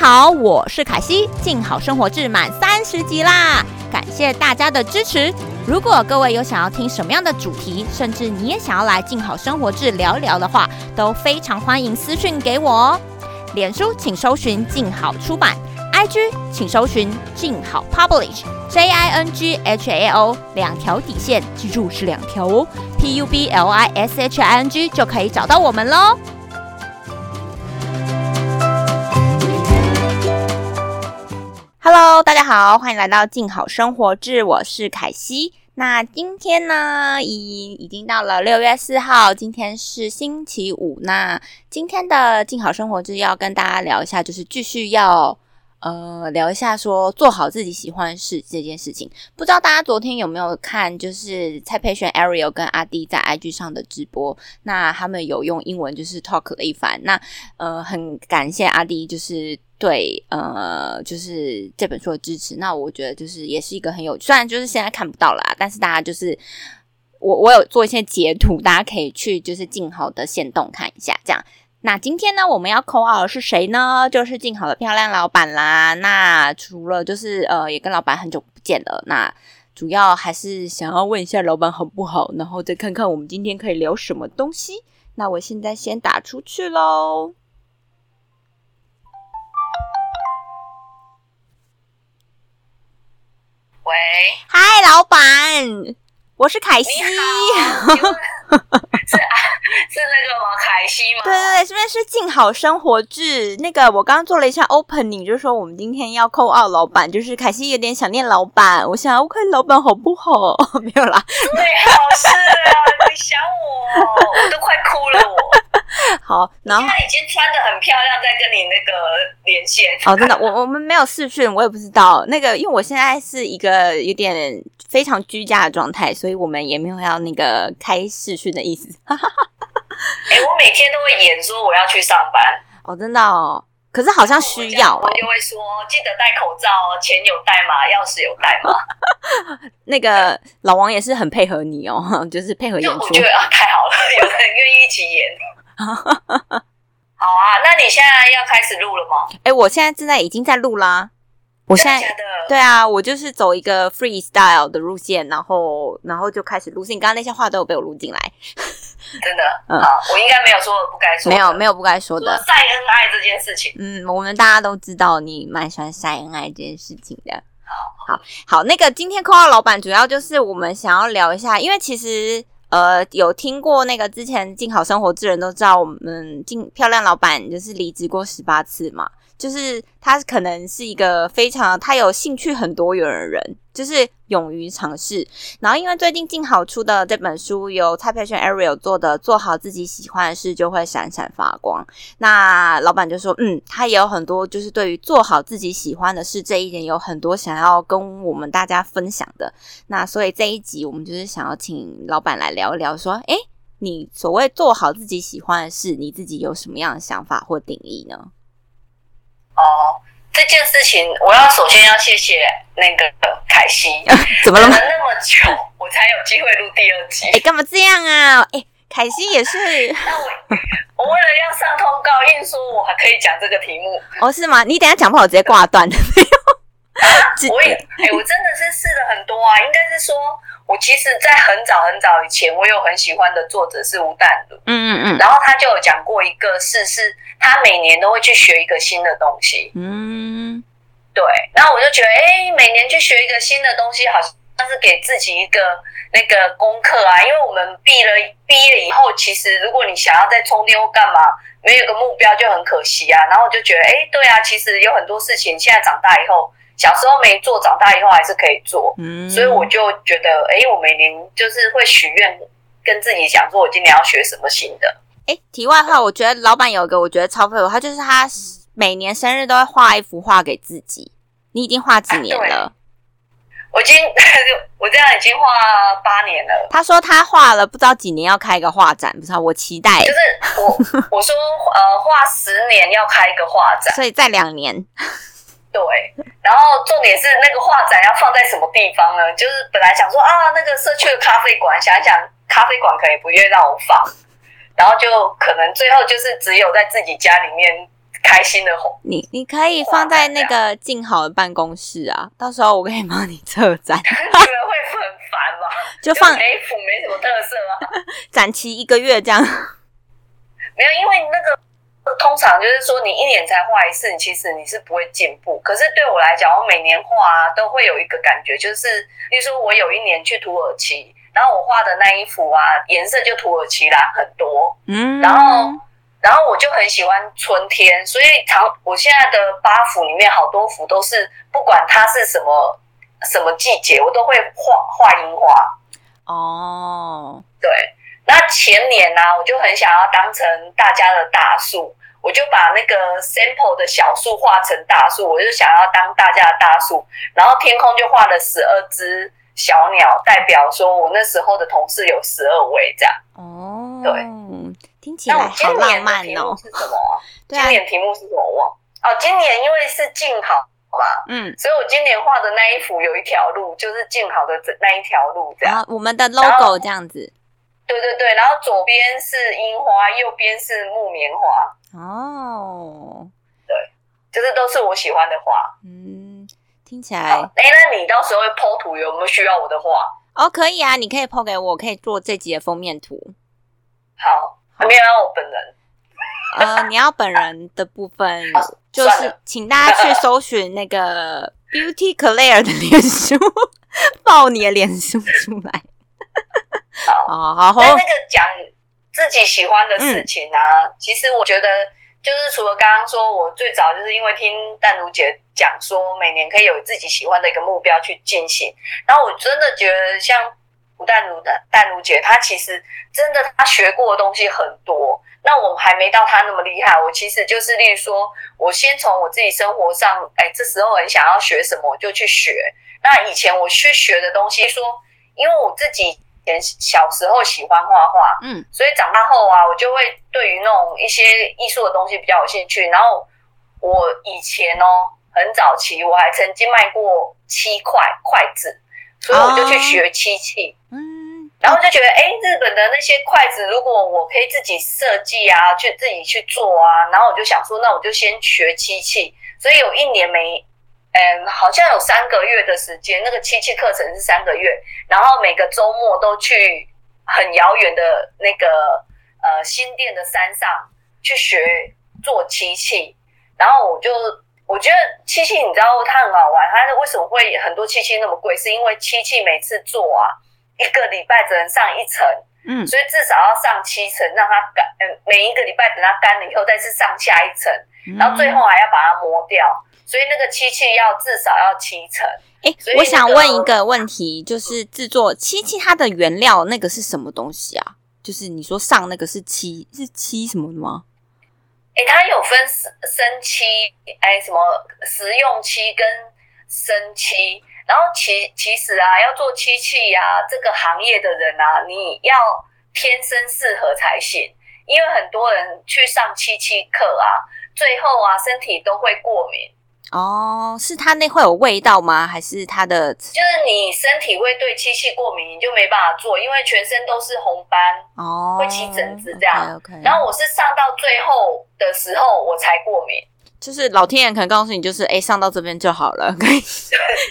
好，我是凯西，静好生活志满三十集啦，感谢大家的支持。如果各位有想要听什么样的主题，甚至你也想要来静好生活志聊聊的话，都非常欢迎私讯给我哦。脸书请搜寻静好出版，IG 请搜寻静好 Publish，J I N G H A O 两条底线，记住是两条哦，P U B L I S H I N G 就可以找到我们喽。Hello，大家好，欢迎来到静好生活志，我是凯西。那今天呢，已已经到了六月四号，今天是星期五。那今天的静好生活志要跟大家聊一下，就是继续要呃聊一下说做好自己喜欢的事这件事情。不知道大家昨天有没有看，就是蔡佩璇 Ariel 跟阿弟在 IG 上的直播，那他们有用英文就是 talk 了一番。那呃，很感谢阿弟，就是。对，呃，就是这本书的支持，那我觉得就是也是一个很有，虽然就是现在看不到啦，但是大家就是我我有做一些截图，大家可以去就是静好的线动看一下，这样。那今天呢，我们要扣号的是谁呢？就是静好的漂亮老板啦。那除了就是呃，也跟老板很久不见了，那主要还是想要问一下老板好不好，然后再看看我们今天可以聊什么东西。那我现在先打出去喽。喂，嗨，老板，我是凯西。是啊，是那个吗？凯西吗？对对对，这边是静好生活志。那个我刚刚做了一下 opening，就是说我们今天要扣二老板，就是凯西有点想念老板，我想要看老板好不好？没有啦，最好是啊，你想我，我都快哭了，我。好，然后已经穿的很漂亮，在跟你那个连线。哦，真的，我我们没有试训，我也不知道那个，因为我现在是一个有点非常居家的状态，所以我们也没有要那个开视讯的意思。哎，我每天都会演说我要去上班。哦，真的哦，可是好像需要，我就会说记得戴口罩，钱有带吗？钥匙有带吗？那个老王也是很配合你哦，就是配合演出。我觉得啊，太好了，有人愿意一起演。好啊，那你现在要开始录了吗？哎，我现在正在已经在录啦。我现在对啊，我就是走一个 freestyle 的路线，然后然后就开始录。你刚刚那些话都有被我录进来，真的。嗯，我应该没有说不该说，没有没有不该说的晒恩爱这件事情。嗯，我们大家都知道你蛮喜欢晒恩爱这件事情的。好好好，那个今天扣号老板主要就是我们想要聊一下，因为其实。呃，有听过那个之前静好生活之人都知道，我们静漂亮老板就是离职过十八次嘛。就是他可能是一个非常他有兴趣很多元的人，就是勇于尝试。然后因为最近静好出的这本书，由蔡佩轩 Ariel 做的，做好自己喜欢的事就会闪闪发光。那老板就说，嗯，他也有很多就是对于做好自己喜欢的事这一点，有很多想要跟我们大家分享的。那所以这一集我们就是想要请老板来聊一聊，说，诶，你所谓做好自己喜欢的事，你自己有什么样的想法或定义呢？哦，这件事情我要首先要谢谢那个凯西，怎么了？那么久我才有机会录第二集。哎，干嘛这样啊？哎，凯西也是。那我我为了要上通告，硬说我还可以讲这个题目。哦，是吗？你等下讲不好直接挂断。我也哎，我真的是试了很多啊。应该是说，我其实，在很早很早以前，我有很喜欢的作者是吴淡如。嗯嗯嗯。然后他就有讲过一个事，是他每年都会去学一个新的东西。嗯。对。然后我就觉得，哎，每年去学一个新的东西，好像是给自己一个那个功课啊。因为我们毕了毕业以后，其实如果你想要再充电或干嘛，没有个目标就很可惜啊。然后我就觉得，哎，对啊，其实有很多事情，现在长大以后。小时候没做，长大以后还是可以做，所以我就觉得，哎，我每年就是会许愿，跟自己讲说，我今年要学什么新的。哎，题外话，我觉得老板有一个我觉得超佩服，他就是他每年生日都会画一幅画给自己。你已经画几年了？我已经 我这样已经画八年了。他说他画了不知道几年要开一个画展，不知道我期待。就是我 我说呃画十年要开一个画展，所以在两年。对，然后重点是那个画展要放在什么地方呢？就是本来想说啊，那个社区的咖啡馆，想一想咖啡馆可能不愿意让我放，然后就可能最后就是只有在自己家里面开心的画。你你可以放在那个静好的办公室啊，到时候我可以帮你策展。你们会很烦吗？就放每幅没什么特色啊，展期一个月这样。没有，因为那个。通常就是说，你一年才画一次，你其实你是不会进步。可是对我来讲，我每年画啊都会有一个感觉，就是，例如说我有一年去土耳其，然后我画的那一幅啊，颜色就土耳其蓝很多，嗯，然后，然后我就很喜欢春天，所以常我现在的八幅里面好多幅都是，不管它是什么什么季节，我都会画画樱花。哦，对。那前年呢，我就很想要当成大家的大树。我就把那个 sample 的小树画成大树，我就想要当大家的大树，然后天空就画了十二只小鸟，代表说我那时候的同事有十二位这样。哦，对，听起来好浪漫哦。是什么？今年题目是什么？忘哦，今年因为是静好嘛，嗯，所以我今年画的那一幅有一条路，就是静好的那一条路这样。我们的 logo 这样子。对对对，然后左边是樱花，右边是木棉花。哦，对，就是都是我喜欢的花。嗯，听起来。哎，那你到时候会剖图，有没有需要我的画？哦，可以啊，你可以剖给我，可以做这集的封面图。好，没有要我本人。呃，你要本人的部分，就是请大家去搜寻那个 Beauty Claire 的脸书，爆你的脸书出来。好，好，好。那那个讲。自己喜欢的事情啊，其实我觉得就是除了刚刚说，我最早就是因为听淡如姐讲说，每年可以有自己喜欢的一个目标去进行。然后我真的觉得，像吴淡如的淡如姐，她其实真的她学过的东西很多。那我还没到她那么厉害，我其实就是例如说，我先从我自己生活上，哎，这时候很想要学什么，我就去学。那以前我去学的东西，说因为我自己。前小时候喜欢画画，嗯，所以长大后啊，我就会对于那种一些艺术的东西比较有兴趣。然后我以前哦，很早期我还曾经卖过漆块筷子，所以我就去学漆器，嗯，然后就觉得，哎，日本的那些筷子，如果我可以自己设计啊，去自己去做啊，然后我就想说，那我就先学漆器。所以有一年没。嗯，好像有三个月的时间，那个漆器课程是三个月，然后每个周末都去很遥远的那个呃新店的山上去学做漆器，然后我就我觉得漆器你知道它很好玩，它为什么会很多漆器那么贵？是因为漆器每次做啊一个礼拜只能上一层，嗯，所以至少要上七层让它干，嗯，每一个礼拜等它干了以后再次上下一层，然后最后还要把它磨掉。所以那个漆器要至少要七层。哎，我想问一个问题，就是制作漆器它的原料那个是什么东西啊？就是你说上那个是漆是漆什么的吗？哎，它有分生生漆，哎，什么食用漆跟生漆。然后其其实啊，要做漆器呀，这个行业的人啊，你要天生适合才行。因为很多人去上漆器课啊，最后啊，身体都会过敏。哦，是它那会有味道吗？还是它的？就是你身体会对漆器过敏，你就没办法做，因为全身都是红斑，哦，会起疹子这样。然后我是上到最后的时候我才过敏，就是老天爷可能告诉你，就是哎，上到这边就好了，可以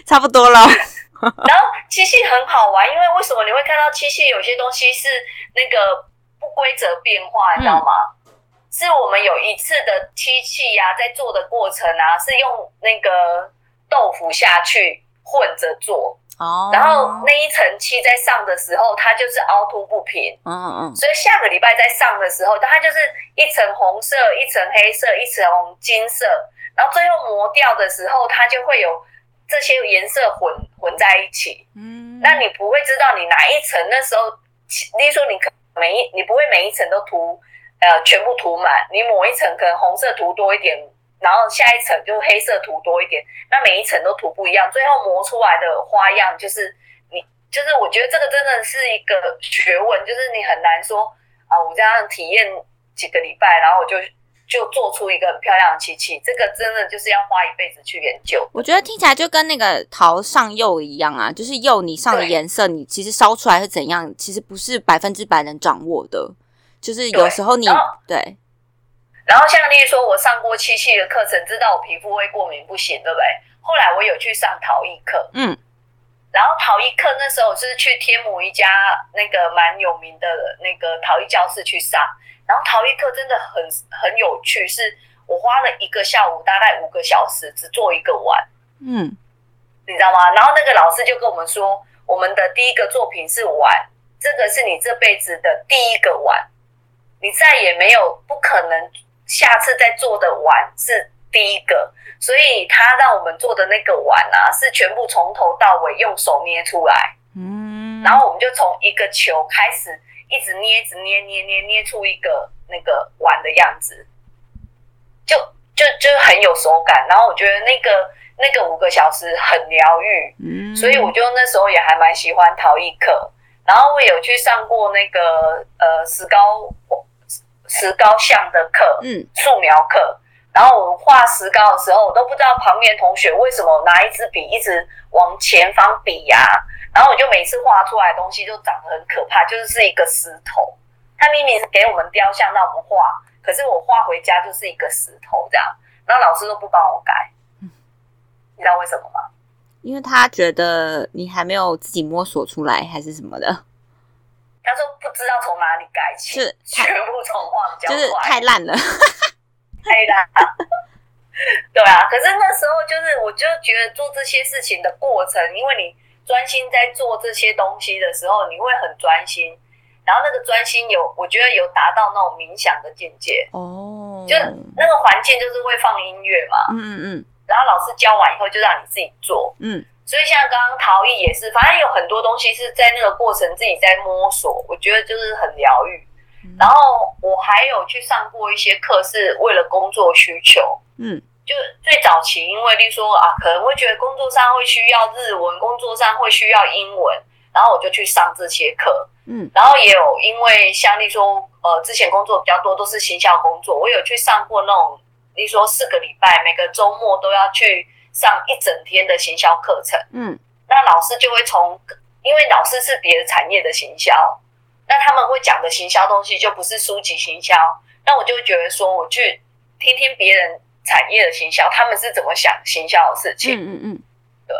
差不多了。然后漆器很好玩，因为为什么你会看到漆器有些东西是那个不规则变化，你知道吗？是我们有一次的漆器呀，在做的过程啊，是用那个豆腐下去混着做，哦，然后那一层漆在上的时候，它就是凹凸不平，嗯嗯，所以下个礼拜在上的时候，它就是一层红色，一层黑色，一层金色，然后最后磨掉的时候，它就会有这些颜色混混在一起，嗯，那你不会知道你哪一层那时候，例如说你可每一你不会每一层都涂。呃，全部涂满，你抹一层可能红色涂多一点，然后下一层就黑色涂多一点，那每一层都涂不一样，最后磨出来的花样就是你，就是我觉得这个真的是一个学问，就是你很难说啊，我这样体验几个礼拜，然后我就就做出一个很漂亮的漆器，这个真的就是要花一辈子去研究。我觉得听起来就跟那个陶上釉一样啊，就是釉你上的颜色，你其实烧出来是怎样，其实不是百分之百能掌握的。就是有时候你对，然后像例如说，我上过漆器的课程，知道我皮肤会过敏不行，对不对？后来我有去上陶艺课，嗯，然后陶艺课那时候是去天母一家那个蛮有名的那个陶艺教室去上，然后陶艺课真的很很有趣，是我花了一个下午，大概五个小时，只做一个碗，嗯，你知道吗？然后那个老师就跟我们说，我们的第一个作品是碗，这个是你这辈子的第一个碗，你再也没有不可能。下次再做的碗是第一个，所以他让我们做的那个碗啊，是全部从头到尾用手捏出来。嗯，然后我们就从一个球开始，一直捏，一直捏，捏捏捏出一个那个碗的样子，就就就很有手感。然后我觉得那个那个五个小时很疗愈，嗯，所以我就那时候也还蛮喜欢陶艺课。然后我有去上过那个呃石膏。石膏像的课，嗯，素描课，然后我们画石膏的时候，我都不知道旁边同学为什么拿一支笔一直往前方比呀，然后我就每次画出来的东西就长得很可怕，就是是一个石头。他明明是给我们雕像让我们画，可是我画回家就是一个石头这样，然后老师都不帮我改，你知道为什么吗？因为他觉得你还没有自己摸索出来，还是什么的。他说不知道从哪里改起，是全部从画比较就是太烂了，太烂了。对啊，可是那时候就是我就觉得做这些事情的过程，因为你专心在做这些东西的时候，你会很专心，然后那个专心有我觉得有达到那种冥想的境界。哦，就那个环境就是会放音乐嘛，嗯嗯嗯，然后老师教完以后就让你自己做，嗯。所以像刚刚陶艺也是，反正有很多东西是在那个过程自己在摸索，我觉得就是很疗愈。然后我还有去上过一些课，是为了工作需求。嗯，就最早期，因为例如说啊，可能会觉得工作上会需要日文，工作上会需要英文，然后我就去上这些课。嗯，然后也有因为像例如说，呃，之前工作比较多都是行销工作，我有去上过那种，例如说四个礼拜，每个周末都要去。上一整天的行销课程，嗯，那老师就会从，因为老师是别的产业的行销，那他们会讲的行销东西就不是书籍行销，那我就会觉得说，我去听听别人产业的行销，他们是怎么想行销的事情，嗯嗯嗯，对，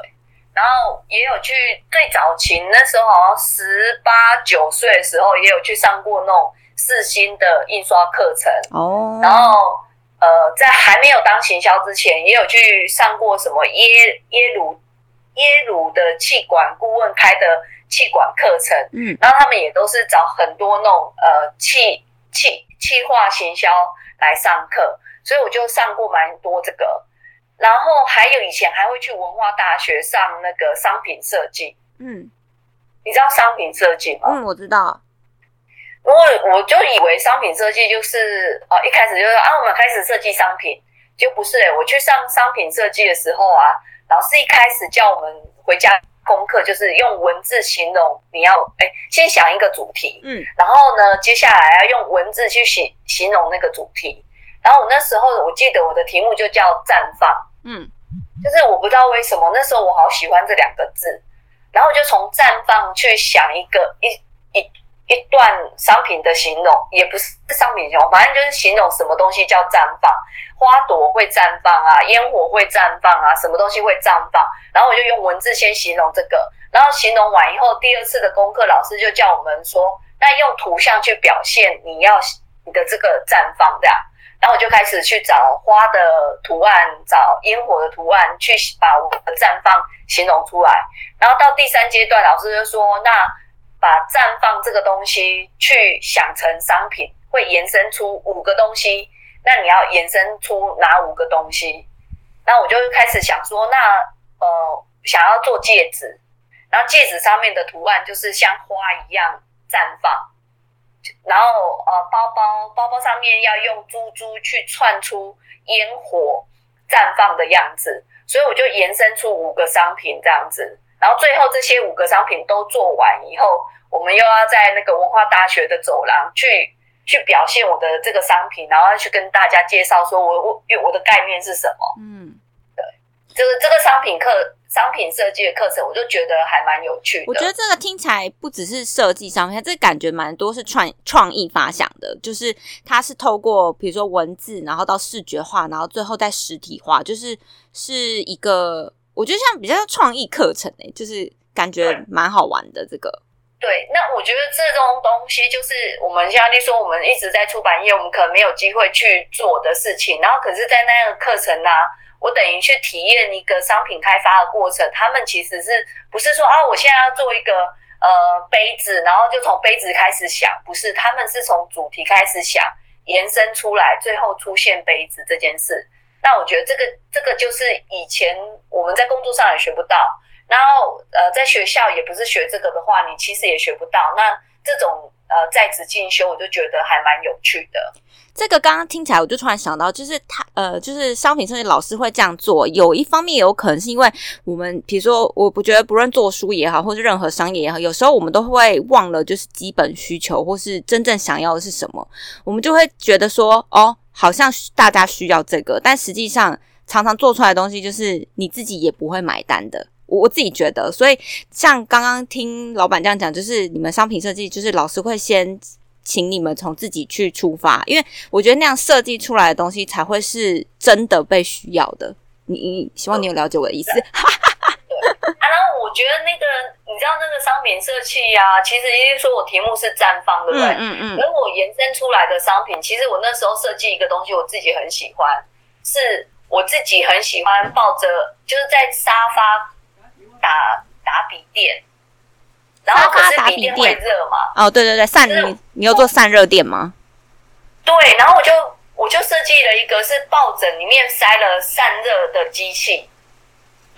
然后也有去最早期那时候好像十八九岁的时候，也有去上过那种四星的印刷课程，哦，然后。呃，在还没有当行销之前，也有去上过什么耶耶鲁耶鲁的气管顾问开的气管课程，嗯，然后他们也都是找很多那种呃气气气化行销来上课，所以我就上过蛮多这个，然后还有以前还会去文化大学上那个商品设计，嗯，你知道商品设计吗？嗯，我知道。因为我就以为商品设计就是哦，一开始就是啊，我们开始设计商品，就不是哎。我去上商品设计的时候啊，老师一开始叫我们回家功课，就是用文字形容你要哎，先想一个主题，嗯，然后呢，接下来要用文字去形形容那个主题。然后我那时候我记得我的题目就叫绽放，嗯，就是我不知道为什么那时候我好喜欢这两个字，然后就从绽放去想一个一一。一段商品的形容，也不是商品形容，反正就是形容什么东西叫绽放，花朵会绽放啊，烟火会绽放啊，什么东西会绽放？然后我就用文字先形容这个，然后形容完以后，第二次的功课老师就叫我们说，那用图像去表现你要你的这个绽放这样。然后我就开始去找花的图案，找烟火的图案，去把我的绽放形容出来。然后到第三阶段，老师就说那。把绽放这个东西去想成商品，会延伸出五个东西。那你要延伸出哪五个东西？那我就开始想说，那呃，想要做戒指，然后戒指上面的图案就是像花一样绽放。然后呃，包包包包上面要用珠珠去串出烟火绽放的样子。所以我就延伸出五个商品这样子。然后最后这些五个商品都做完以后，我们又要在那个文化大学的走廊去去表现我的这个商品，然后去跟大家介绍说我我我的概念是什么。嗯，对。这个这个商品课。商品设计的课程，我就觉得还蛮有趣的。我觉得这个听起来不只是设计上面，这感觉蛮多是创创意发想的，就是它是透过比如说文字，然后到视觉化，然后最后再实体化，就是是一个我觉得像比较创意课程诶，就是感觉蛮好玩的这个。对，那我觉得这种东西就是我们像你说，我们一直在出版业，我们可能没有机会去做的事情，然后可是在那样的课程呢。我等于去体验一个商品开发的过程，他们其实是不是说啊，我现在要做一个呃杯子，然后就从杯子开始想，不是，他们是从主题开始想，延伸出来，最后出现杯子这件事。那我觉得这个这个就是以前我们在工作上也学不到，然后呃在学校也不是学这个的话，你其实也学不到。那这种呃在职进修，我就觉得还蛮有趣的。这个刚刚听起来，我就突然想到，就是他呃，就是商品设计老师会这样做，有一方面有可能是因为我们，比如说，我不觉得不论做书也好，或是任何商业也好，有时候我们都会忘了，就是基本需求或是真正想要的是什么，我们就会觉得说，哦，好像大家需要这个，但实际上常常做出来的东西，就是你自己也不会买单的。我我自己觉得，所以像刚刚听老板这样讲，就是你们商品设计，就是老师会先。请你们从自己去出发，因为我觉得那样设计出来的东西才会是真的被需要的。你你希望你有了解我的意思。觉得那个你知道那个商品设计呀，其实因为说我题目是绽放，对不对？嗯嗯。而我延伸出来的商品，其实我那时候设计一个东西，我自己很喜欢，是我自己很喜欢抱着，就是在沙发打打笔电。然后可是笔电会热嘛？哦，对对对，散你你要做散热垫吗？对，然后我就我就设计了一个是抱枕里面塞了散热的机器，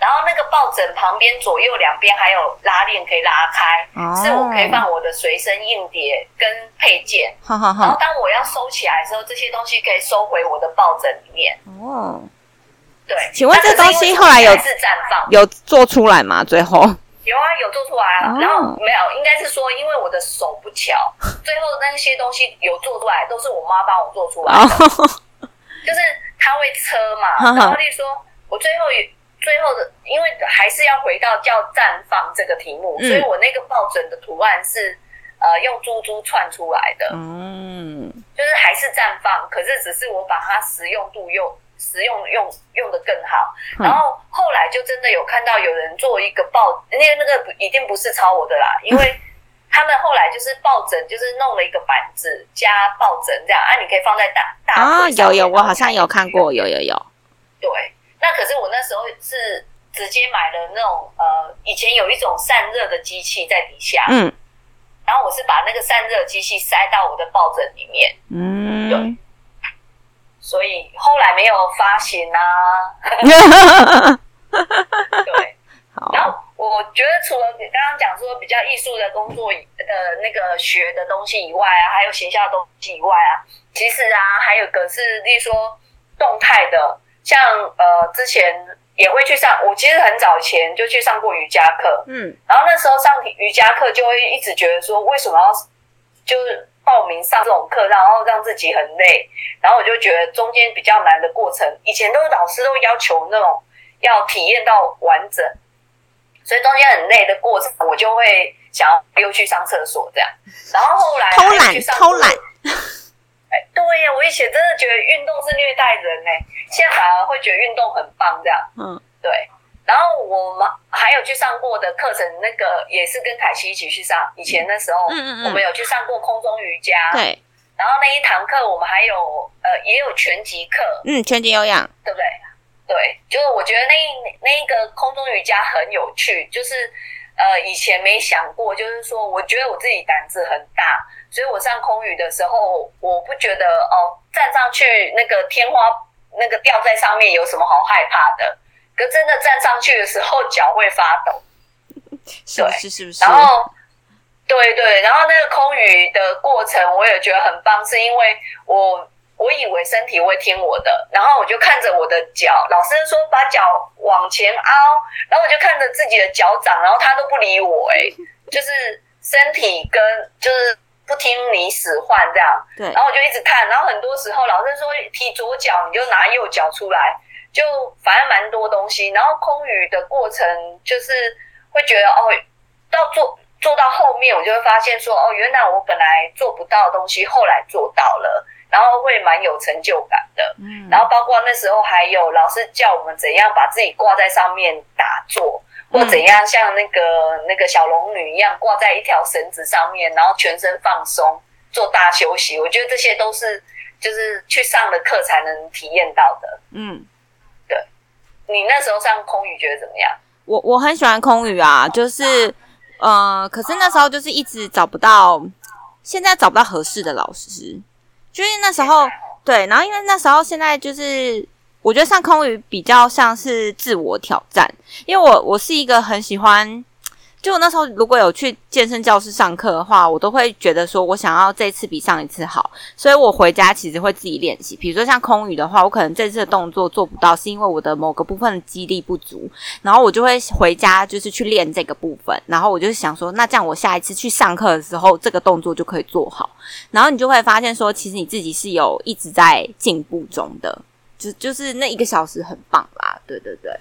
然后那个抱枕旁边左右两边还有拉链可以拉开，是我可以放我的随身硬碟跟配件。然后当我要收起来的时候，这些东西可以收回我的抱枕里面。哦，对，请问这东西后来有是绽放。有做出来吗？最后？有啊，有做出来啊，然后没有，应该是说，因为我的手不巧，最后那些东西有做出来，都是我妈帮我做出来的，就是她会车嘛，然后例如说，我最后最后的，因为还是要回到叫绽放这个题目，所以我那个抱枕的图案是呃用珠珠串出来的，嗯，就是还是绽放，可是只是我把它实用度用。实用用用的更好，然后后来就真的有看到有人做一个抱，那个那个一定不是抄我的啦，因为他们后来就是抱枕，就是弄了一个板子加抱枕这样。啊，你可以放在大大啊，有有，我好像有看过，有有有。对，那可是我那时候是直接买了那种呃，以前有一种散热的机器在底下，嗯，然后我是把那个散热机器塞到我的抱枕里面，嗯，对。所以后来没有发行啊。对，然后我觉得除了你刚刚讲说比较艺术的工作呃那个学的东西以外啊，还有形象东西以外啊，其实啊还有个是，例如说动态的，像呃之前也会去上，我其实很早前就去上过瑜伽课，嗯，然后那时候上瑜伽课就会一直觉得说，为什么要就是。报名上这种课，然后让自己很累，然后我就觉得中间比较难的过程，以前都是老师都要求那种要体验到完整，所以中间很累的过程，我就会想要又去上厕所这样，然后后来偷懒偷懒，哎，对呀，我以前真的觉得运动是虐待人哎，现在反而会觉得运动很棒这样，嗯，对。然后我们还有去上过的课程，那个也是跟凯西一起去上。以前的时候，嗯嗯嗯，我们有去上过空中瑜伽。对。然后那一堂课，我们还有呃，也有拳击课。嗯，拳击有氧，对不对？对，就是我觉得那那一个空中瑜伽很有趣，就是呃，以前没想过，就是说，我觉得我自己胆子很大，所以我上空余的时候，我不觉得哦，站上去那个天花那个吊在上面有什么好害怕的。可真的站上去的时候，脚会发抖。对，是是不是？然后，对对，然后那个空余的过程，我也觉得很棒，是因为我我以为身体会听我的，然后我就看着我的脚，老师说把脚往前凹，然后我就看着自己的脚掌，然后他都不理我，哎，就是身体跟就是不听你使唤这样。对，然后我就一直看，然后很多时候老师说踢左脚，你就拿右脚出来。就反正蛮多东西。然后空余的过程就是会觉得哦，到做做到后面，我就会发现说哦，原来我本来做不到的东西，后来做到了，然后会蛮有成就感的。嗯，然后包括那时候还有老师叫我们怎样把自己挂在上面打坐。或怎样像那个那个小龙女一样挂在一条绳子上面，然后全身放松做大休息，我觉得这些都是就是去上了课才能体验到的。嗯，对。你那时候上空语觉得怎么样？我我很喜欢空语啊，就是呃，可是那时候就是一直找不到，现在找不到合适的老师，就是那时候对，然后因为那时候现在就是。我觉得上空语比较像是自我挑战，因为我我是一个很喜欢，就我那时候如果有去健身教室上课的话，我都会觉得说我想要这次比上一次好，所以我回家其实会自己练习。比如说像空语的话，我可能这次的动作做不到，是因为我的某个部分的肌力不足，然后我就会回家就是去练这个部分，然后我就想说，那这样我下一次去上课的时候，这个动作就可以做好，然后你就会发现说，其实你自己是有一直在进步中的。就就是那一个小时很棒啦，对对对。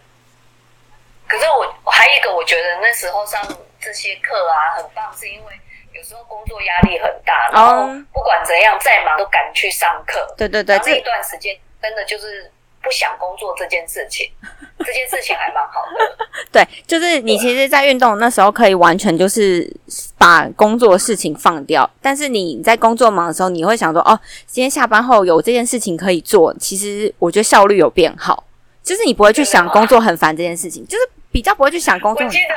可是我我还有一个，我觉得那时候上这些课啊很棒，是因为有时候工作压力很大，然后不管怎样再忙都赶去上课。对对对，这一段时间真的就是。不想工作这件事情，这件事情还蛮好的。对，就是你其实，在运动那时候可以完全就是把工作事情放掉，但是你在工作忙的时候，你会想说，哦，今天下班后有这件事情可以做。其实我觉得效率有变好，就是你不会去想工作很烦这件事情，就是比较不会去想工作。我记得。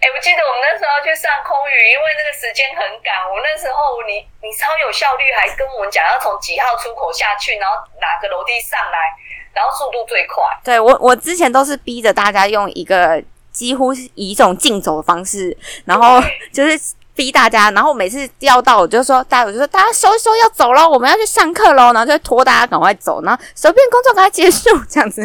哎，我记得我们那时候去上空语，因为那个时间很赶。我那时候你你超有效率，还跟我们讲要从几号出口下去，然后哪个楼梯上来，然后速度最快。对我我之前都是逼着大家用一个几乎以一种竞走的方式，然后 就是逼大家，然后每次要到我就说大家我就说大家收一收要走了，我们要去上课喽，然后就拖大家赶快走，然后随便工作赶快结束这样子。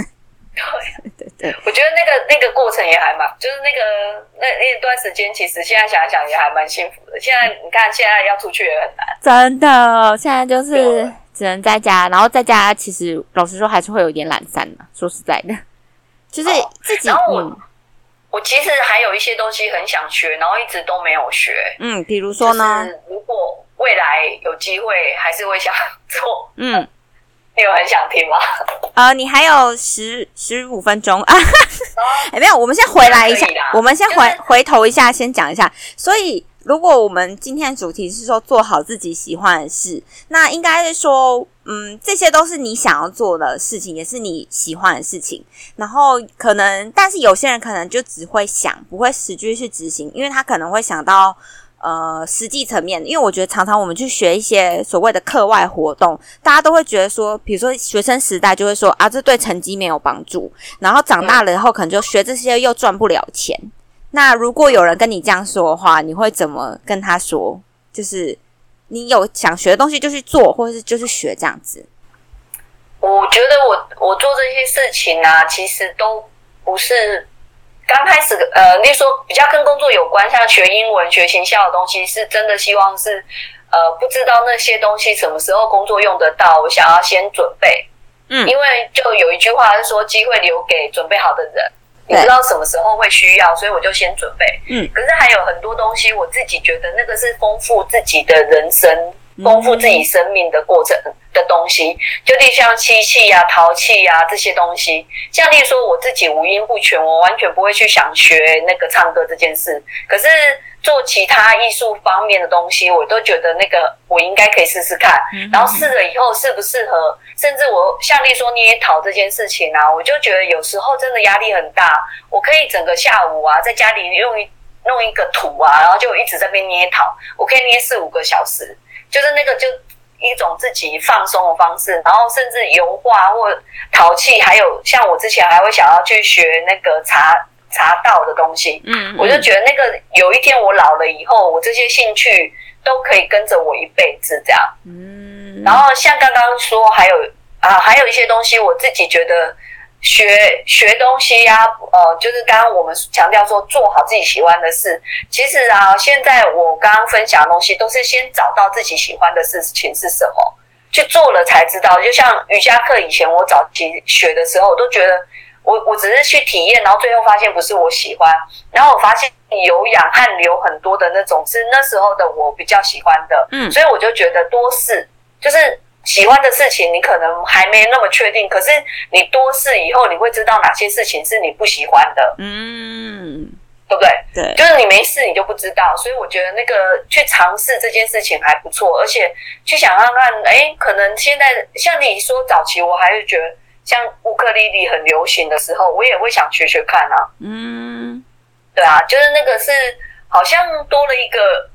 对对对，我觉得那个那个过程也还蛮，就是那个那那段时间，其实现在想一想也还蛮幸福的。现在你看，现在要出去也很难，真的。现在就是只能在家，然后在家其实老实说还是会有点懒散的。说实在的，就是自己。然后我我其实还有一些东西很想学，然后一直都没有学。嗯，比如说呢？如果未来有机会，还是会想做。嗯。你有很想听吗？呃，你还有十十五分钟啊？哎，没有，我们先回来一下，我们先回回头一下，先讲一下。所以，如果我们今天的主题是说做好自己喜欢的事，那应该是说，嗯，这些都是你想要做的事情，也是你喜欢的事情。然后，可能，但是有些人可能就只会想，不会实际去执行，因为他可能会想到。呃，实际层面，因为我觉得常常我们去学一些所谓的课外活动，大家都会觉得说，比如说学生时代就会说啊，这对成绩没有帮助，然后长大了以后可能就学这些又赚不了钱。那如果有人跟你这样说的话，你会怎么跟他说？就是你有想学的东西就去做，或者是就去学这样子。我觉得我我做这些事情啊，其实都不是。刚开始，呃，例如说比较跟工作有关，像学英文、学行销的东西，是真的希望是，呃，不知道那些东西什么时候工作用得到，我想要先准备。嗯，因为就有一句话是说，机会留给准备好的人。你知道什么时候会需要，所以我就先准备。嗯，可是还有很多东西，我自己觉得那个是丰富自己的人生。丰富自己生命的过程的东西，就例如像漆器呀、陶器呀这些东西。像例如说，我自己五音不全，我完全不会去想学那个唱歌这件事。可是做其他艺术方面的东西，我都觉得那个我应该可以试试看。然后试了以后适不适合，甚至我像例如说捏陶这件事情啊，我就觉得有时候真的压力很大。我可以整个下午啊，在家里用一弄一个土啊，然后就一直在边捏陶，我可以捏四五个小时。就是那个，就一种自己放松的方式，然后甚至油画或陶器，还有像我之前还会想要去学那个茶茶道的东西。嗯，我就觉得那个有一天我老了以后，我这些兴趣都可以跟着我一辈子这样。嗯，然后像刚刚说，还有啊，还有一些东西，我自己觉得。学学东西呀，呃，就是刚刚我们强调说做好自己喜欢的事。其实啊，现在我刚刚分享的东西都是先找到自己喜欢的事情是什么。去做了才知道。就像瑜伽课以前我早期学的时候，我都觉得我我只是去体验，然后最后发现不是我喜欢。然后我发现有氧汗流很多的那种是那时候的我比较喜欢的，嗯，所以我就觉得多试，就是喜欢的事情你可能还没那么确定，可是你多试以后，你会知道哪些事情是你不喜欢的，嗯。对不对？对，就是你没事，你就不知道。所以我觉得那个去尝试这件事情还不错，而且去想看看，哎，可能现在像你说早期，我还是觉得像乌克丽丽很流行的时候，我也会想学学看啊。嗯，对啊，就是那个是好像多了一个。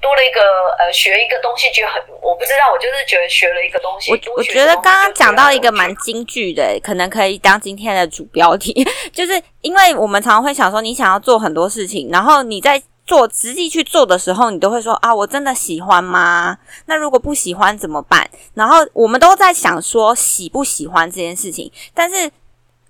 多了一个呃，学一个东西就很，我不知道，我就是觉得学了一个东西。我我觉得刚刚讲到一个蛮京剧的，可能可以当今天的主标题，就是因为我们常常会想说，你想要做很多事情，然后你在做实际去做的时候，你都会说啊，我真的喜欢吗？那如果不喜欢怎么办？然后我们都在想说喜不喜欢这件事情，但是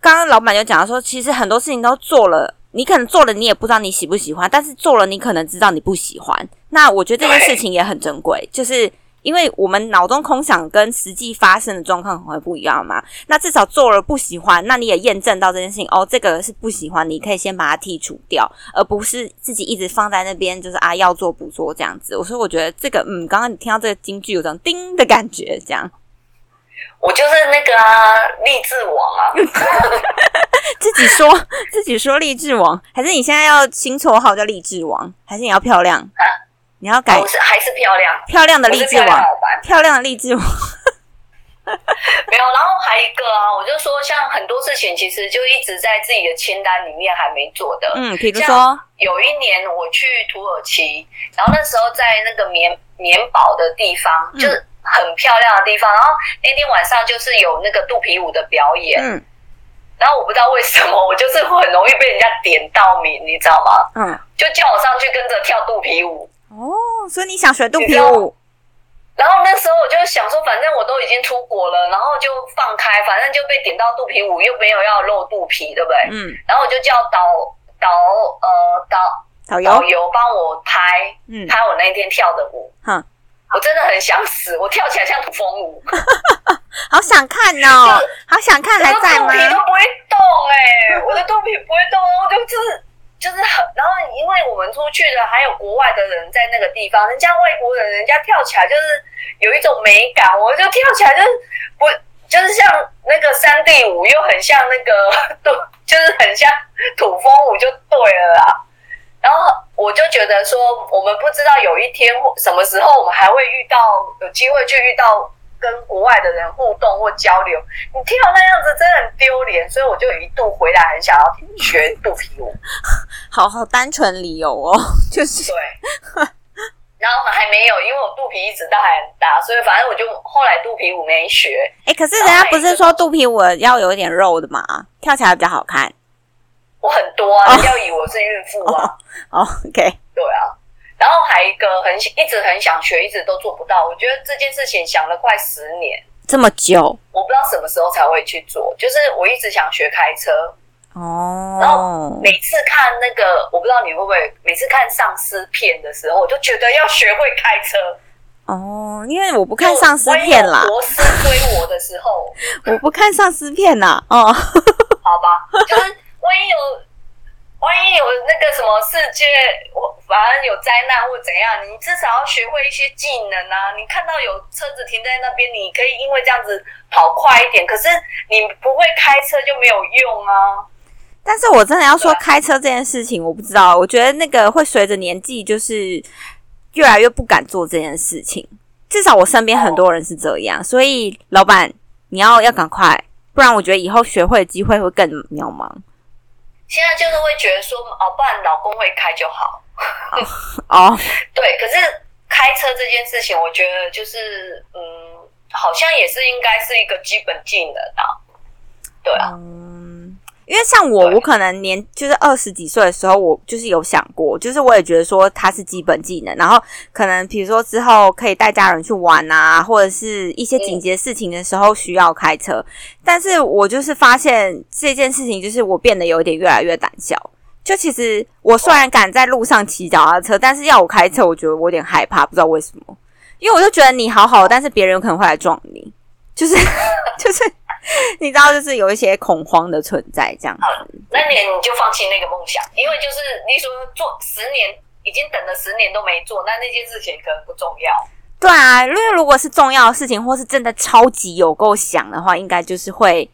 刚刚老板就讲说，其实很多事情都做了。你可能做了，你也不知道你喜不喜欢，但是做了，你可能知道你不喜欢。那我觉得这件事情也很珍贵，就是因为我们脑中空想跟实际发生的状况会不一样嘛。那至少做了不喜欢，那你也验证到这件事情哦，这个是不喜欢，你可以先把它剔除掉，而不是自己一直放在那边，就是啊要做不做这样子。我说我觉得这个，嗯，刚刚你听到这个京剧有种叮的感觉，这样。我就是那个啊，励志王啊！自己说自己说励志王，还是你现在要新绰号叫励志王，还是你要漂亮啊？你要改？我是还是漂亮？漂亮的励志王，漂亮的励志王。没有，然后还一个啊，我就说，像很多事情其实就一直在自己的清单里面还没做的。嗯，比如说有一年我去土耳其，然后那时候在那个棉棉堡的地方，就是。很漂亮的地方，然后那天晚上就是有那个肚皮舞的表演，嗯，然后我不知道为什么，我就是很容易被人家点到名，你知道吗？嗯，就叫我上去跟着跳肚皮舞。哦，所以你想学肚皮舞？然后那时候我就想说，反正我都已经出国了，然后就放开，反正就被点到肚皮舞，又没有要露肚皮，对不对？嗯，然后我就叫导导呃导导游导游帮我拍，嗯，拍我那一天跳的舞，哼。我真的很想死，我跳起来像土风舞，好想看哦，好想看还在吗？肚皮都不会动哎，我的肚皮不会动，就就是就是很，然后因为我们出去的还有国外的人在那个地方，人家外国人，人家跳起来就是有一种美感，我就跳起来就是不就是像那个山地舞，又很像那个都就是很像土风舞，就对了啦。然后我就觉得说，我们不知道有一天或什么时候，我们还会遇到有机会去遇到跟国外的人互动或交流。你跳那样子真的很丢脸，所以我就一度回来很想要学肚皮舞。好好单纯理由哦，就是对。然后还没有，因为我肚皮一直都还很大，所以反正我就后来肚皮舞没学。哎，可是人家不是说肚皮舞要有一点肉的嘛？跳起来比较好看。我很多啊，要以我是孕妇啊。哦，OK，对啊。然后还一个很一直很想学，一直都做不到。我觉得这件事情想了快十年，这么久，我不知道什么时候才会去做。就是我一直想学开车哦，然后每次看那个，我不知道你会不会，每次看丧尸片的时候，我就觉得要学会开车哦，因为我不看丧尸片啦。螺丝追我的时候，我不看丧尸片呐。哦，好吧，就是。万一有，万一有那个什么世界，我反正有灾难或怎样，你至少要学会一些技能啊！你看到有车子停在那边，你可以因为这样子跑快一点。可是你不会开车就没有用啊！但是我真的要说开车这件事情，我不知道。我觉得那个会随着年纪，就是越来越不敢做这件事情。至少我身边很多人是这样，所以老板你要要赶快，不然我觉得以后学会的机会会更渺茫。现在就是会觉得说，哦，不然老公会开就好。哦，对，可是开车这件事情，我觉得就是，嗯，好像也是应该是一个基本技能啊。对啊。因为像我，我可能年就是二十几岁的时候，我就是有想过，就是我也觉得说它是基本技能，然后可能比如说之后可以带家人去玩啊，或者是一些紧急事情的时候需要开车，但是我就是发现这件事情，就是我变得有点越来越胆小。就其实我虽然敢在路上骑脚踏车，但是要我开车，我觉得我有点害怕，不知道为什么。因为我就觉得你好好，但是别人有可能会来撞你，就是 就是 你知道，就是有一些恐慌的存在这样子。那年你就放弃那个梦想，因为就是你说做十年，已经等了十年都没做，那那件事情可能不重要。对啊，因为如果是重要的事情，或是真的超级有够想的话，应该就是会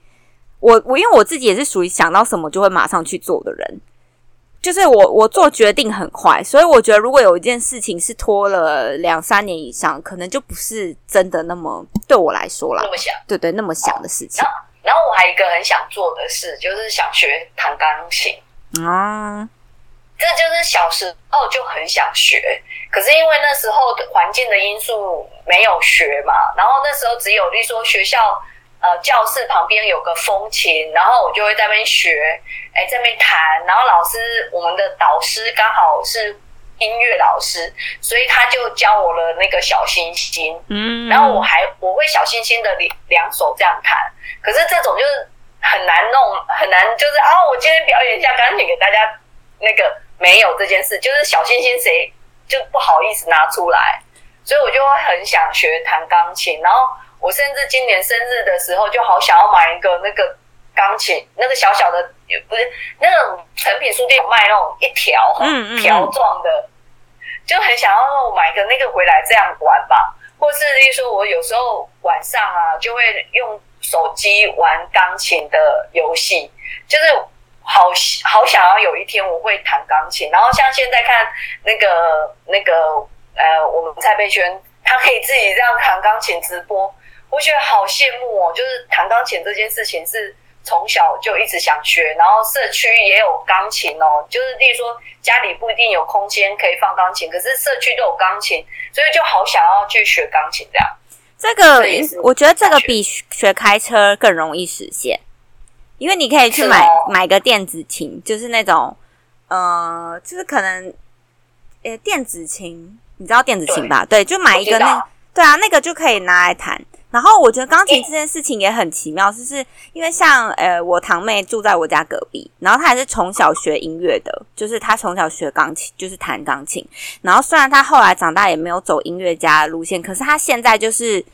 我我因为我自己也是属于想到什么就会马上去做的人，就是我我做决定很快，所以我觉得如果有一件事情是拖了两三年以上，可能就不是真的那么对我来说啦，那么想，对对，那么想的事情。然后，然后我还有一个很想做的事，就是想学弹钢琴啊。这就是小时候就很想学，可是因为那时候的环境的因素没有学嘛。然后那时候只有，例如说学校呃教室旁边有个风琴，然后我就会在那边学，哎，在那边弹。然后老师，我们的导师刚好是音乐老师，所以他就教我了那个小星星。嗯，然后我还我会小星星的两两手这样弹，可是这种就是很难弄，很难就是啊，我今天表演一下钢琴给大家那个。没有这件事，就是小星星谁就不好意思拿出来，所以我就会很想学弹钢琴。然后我甚至今年生日的时候，就好想要买一个那个钢琴，那个小小的，不是那种成品书店有卖那种一条 条状的，就很想要买个那个回来这样玩吧。或是例如说，我有时候晚上啊，就会用手机玩钢琴的游戏，就是。好好想要有一天我会弹钢琴，然后像现在看那个那个呃，我们蔡佩轩，他可以自己这样弹钢琴直播，我觉得好羡慕哦。就是弹钢琴这件事情是从小就一直想学，然后社区也有钢琴哦，就是例如说家里不一定有空间可以放钢琴，可是社区都有钢琴，所以就好想要去学钢琴这样。这个我觉得这个比学开车更容易实现。因为你可以去买买个电子琴，就是那种，呃，就是可能，呃，电子琴，你知道电子琴吧？对，就买一个那，对啊，那个就可以拿来弹。然后我觉得钢琴这件事情也很奇妙，就是因为像呃，我堂妹住在我家隔壁，然后她也是从小学音乐的，就是她从小学钢琴，就是弹钢琴。然后虽然她后来长大也没有走音乐家路线，可是她现在就是，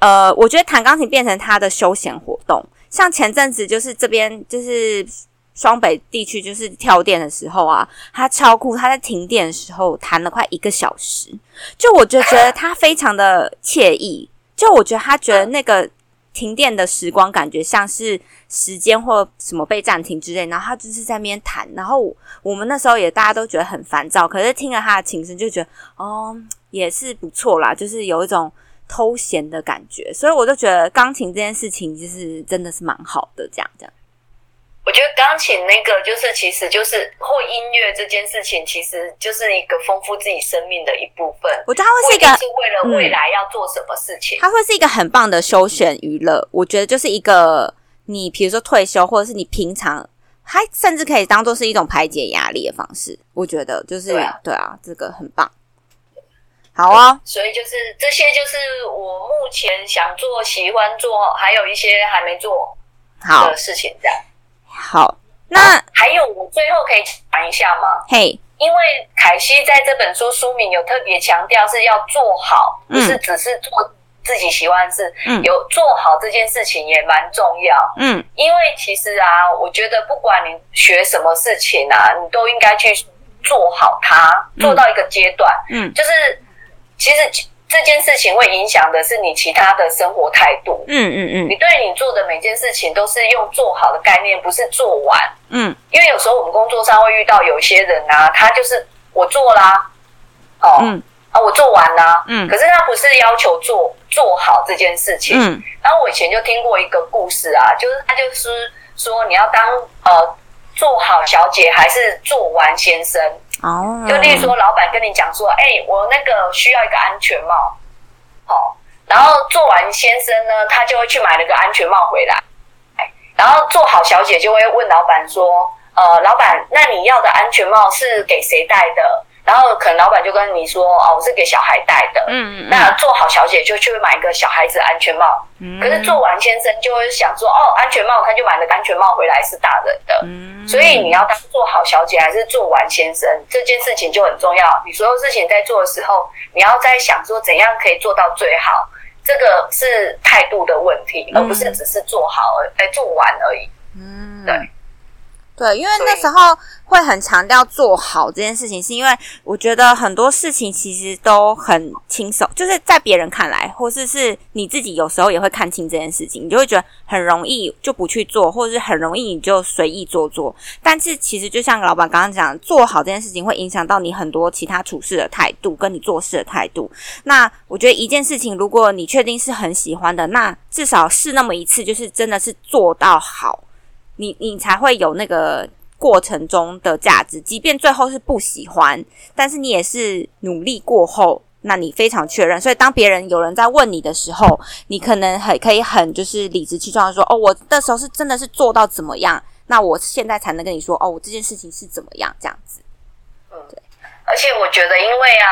呃，我觉得弹钢琴变成她的休闲活动。像前阵子就是这边就是双北地区就是跳电的时候啊，他超酷，他在停电的时候弹了快一个小时，就我就觉得他非常的惬意，就我觉得他觉得那个停电的时光感觉像是时间或什么被暂停之类，然后他就是在那边弹，然后我们那时候也大家都觉得很烦躁，可是听了他的琴声就觉得哦也是不错啦，就是有一种。偷闲的感觉，所以我就觉得钢琴这件事情就是真的是蛮好的。这样这样，我觉得钢琴那个就是其实就是或音乐这件事情，其实就是一个丰富自己生命的一部分。我觉得它会是一个是为了未来要做什么事情，它会是一个很棒的休闲娱乐。我觉得就是一个你比如说退休，或者是你平常，还甚至可以当做是一种排解压力的方式。我觉得就是对啊，这个很棒。好啊，所以就是这些，就是我目前想做、喜欢做，还有一些还没做好的事情。这样好，那还有我最后可以讲一下吗？嘿，因为凯西在这本书书名有特别强调是要做好，不是只是做自己喜欢的事。嗯，有做好这件事情也蛮重要。嗯，因为其实啊，我觉得不管你学什么事情啊，你都应该去做好它，做到一个阶段。嗯，就是。其实这件事情会影响的是你其他的生活态度。嗯嗯嗯，你对你做的每件事情都是用做好的概念，不是做完。嗯，因为有时候我们工作上会遇到有些人啊，他就是我做啦，哦，啊，我做完啦，嗯，可是他不是要求做做好这件事情。嗯，然后我以前就听过一个故事啊，就是他就是说你要当呃做好小姐还是做完先生。哦，就例如说，老板跟你讲说，哎，我那个需要一个安全帽，好，然后做完先生呢，他就会去买了个安全帽回来，然后做好小姐就会问老板说，呃，老板，那你要的安全帽是给谁戴的？然后可能老板就跟你说哦，我是给小孩戴的，嗯嗯，那做好小姐就去买一个小孩子安全帽，嗯，可是做完先生就会想说哦，安全帽他就买了安全帽回来是大人的，嗯，所以你要当做好小姐还是做完先生这件事情就很重要，你所有事情在做的时候，你要在想说怎样可以做到最好，这个是态度的问题，而不是只是做好而哎做完而已，嗯，对。对，因为那时候会很强调做好这件事情，是因为我觉得很多事情其实都很轻松，就是在别人看来，或是是你自己有时候也会看清这件事情，你就会觉得很容易就不去做，或者是很容易你就随意做做。但是其实就像老板刚刚讲，做好这件事情会影响到你很多其他处事的态度，跟你做事的态度。那我觉得一件事情，如果你确定是很喜欢的，那至少试那么一次，就是真的是做到好。你你才会有那个过程中的价值，即便最后是不喜欢，但是你也是努力过后，那你非常确认。所以当别人有人在问你的时候，你可能很可以很就是理直气壮的说：“哦，我那时候是真的是做到怎么样？那我现在才能跟你说，哦，我这件事情是怎么样这样子。”嗯，对。而且我觉得，因为啊，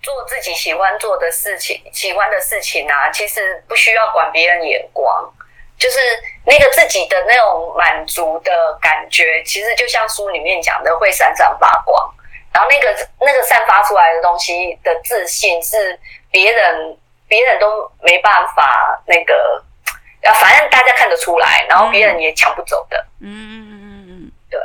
做自己喜欢做的事情，喜欢的事情啊，其实不需要管别人眼光。就是那个自己的那种满足的感觉，其实就像书里面讲的，会闪闪发光。然后那个那个散发出来的东西的自信，是别人别人都没办法那个，啊，反正大家看得出来，然后别人也抢不走的。嗯嗯嗯嗯嗯，对。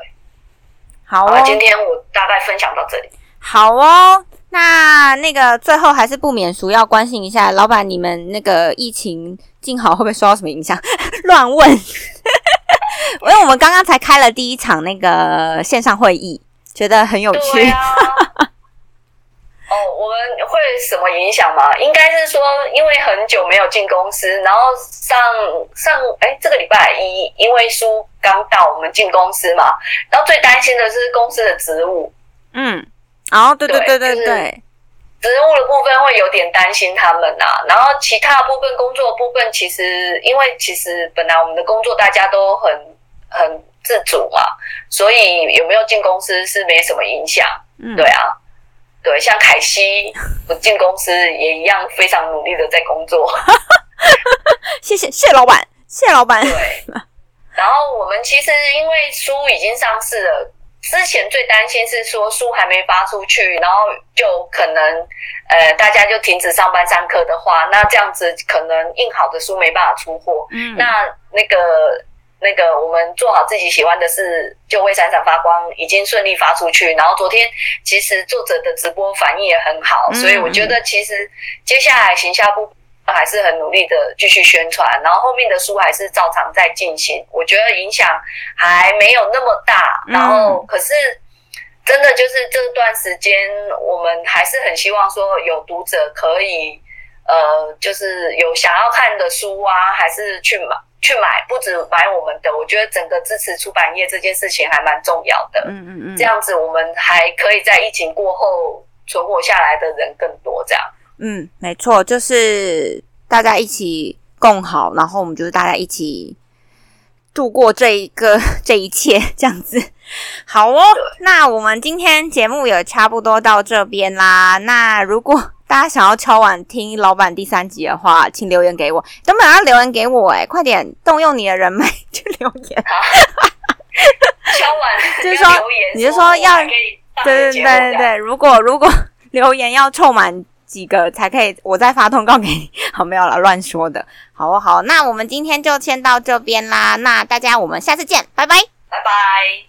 好哦，今天我大概分享到这里。好哦。那那个最后还是不免俗要关心一下，老板，你们那个疫情静好会不会受到什么影响？乱问，因为我们刚刚才开了第一场那个线上会议，觉得很有趣。哦，我们会什么影响吗？应该是说，因为很久没有进公司，然后上上哎，这个礼拜一，因为书刚到，我们进公司嘛，然后最担心的是公司的职务，嗯。哦，对对对对对，职务的部分会有点担心他们呐，然后其他部分工作部分，其实因为其实本来我们的工作大家都很很自主嘛，所以有没有进公司是没什么影响。嗯，对啊，对，像凯西不进公司也一样非常努力的在工作。谢谢谢老板，谢老板。对，然后我们其实因为书已经上市了。之前最担心是说书还没发出去，然后就可能呃大家就停止上班上课的话，那这样子可能印好的书没办法出货。嗯，那那个那个我们做好自己喜欢的事，就会闪闪发光，已经顺利发出去。然后昨天其实作者的直播反应也很好，所以我觉得其实接下来行销部。还是很努力的继续宣传，然后后面的书还是照常在进行。我觉得影响还没有那么大，然后可是真的就是这段时间，我们还是很希望说有读者可以呃，就是有想要看的书啊，还是去买去买，不止买我们的。我觉得整个支持出版业这件事情还蛮重要的。嗯嗯嗯，这样子我们还可以在疫情过后存活下来的人更多，这样。嗯，没错，就是大家一起共好，然后我们就是大家一起度过这一个 这一切，这样子好哦。那我们今天节目也差不多到这边啦。那如果大家想要敲碗听老板第三集的话，请留言给我，都没有要留言给我哎，快点动用你的人脉去留言。敲碗就是说，你是说要对对对对对，如果如果留言要凑满。几个才可以，我再发通告给你。好，没有了，乱说的。好，好，那我们今天就先到这边啦。那大家，我们下次见，拜拜，拜拜。